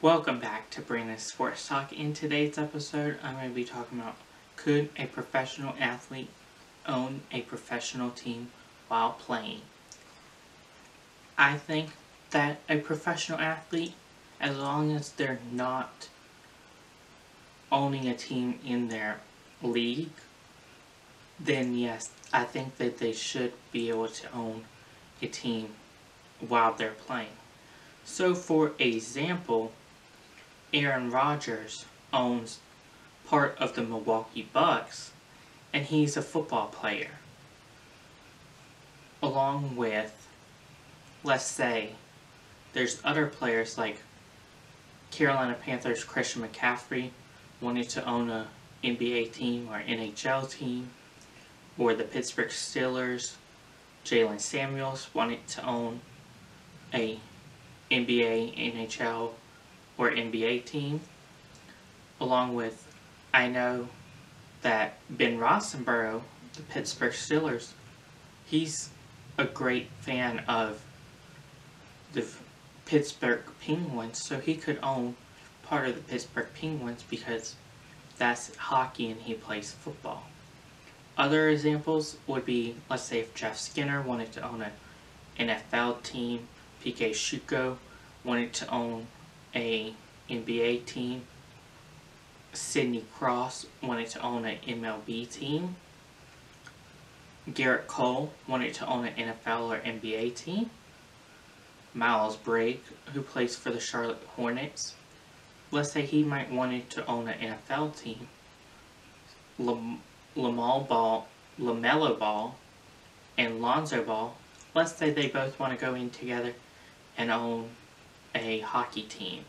Welcome back to Brandon Sports Talk. In today's episode, I'm going to be talking about could a professional athlete own a professional team while playing? I think that a professional athlete, as long as they're not owning a team in their league, then yes, I think that they should be able to own a team while they're playing. So, for example, Aaron Rodgers owns part of the Milwaukee Bucks, and he's a football player. Along with, let's say, there's other players like Carolina Panthers Christian McCaffrey wanted to own a NBA team or NHL team, or the Pittsburgh Steelers Jaylen Samuels wanted to own a NBA, NHL, or NBA team. Along with, I know that Ben Roethlisberger, the Pittsburgh Steelers, he's a great fan of the Pittsburgh Penguins, so he could own part of the Pittsburgh Penguins because that's hockey and he plays football. Other examples would be, let's say if Jeff Skinner wanted to own an NFL team, PK Shuko wanted to own a NBA team. Sidney Crosby wanted to own an MLB team. Gerrit Cole wanted to own an NFL or NBA team. Miles Bridges, who plays for the Charlotte Hornets, let's say he might wanted to own an NFL team. Lam- Lamal Ball, LaMelo Ball, and Lonzo Ball, let's say they both want to go in together and own a hockey team.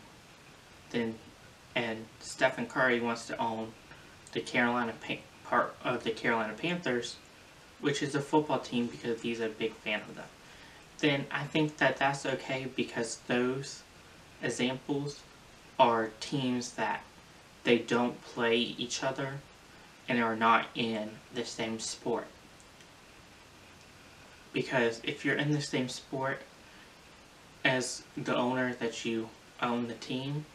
Then, and Stephen Curry wants to own the Carolina part of the Carolina Panthers, which is a football team because he's a big fan of them. Then I think that that's okay because those examples are teams that they don't play each other and are not in the same sport. Because if you're in the same sport as the owner that you own the team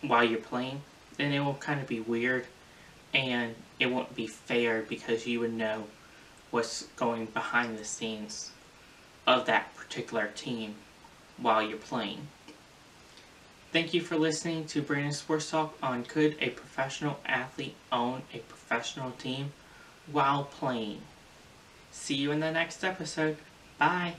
while you're playing, then it will kind of be weird and it won't be fair because you would know what's going behind the scenes of that particular team while you're playing. Thank you for listening to Brandon Sports Talk on Could a Professional Athlete Own a Professional Team while playing? See you in the next episode. Bye.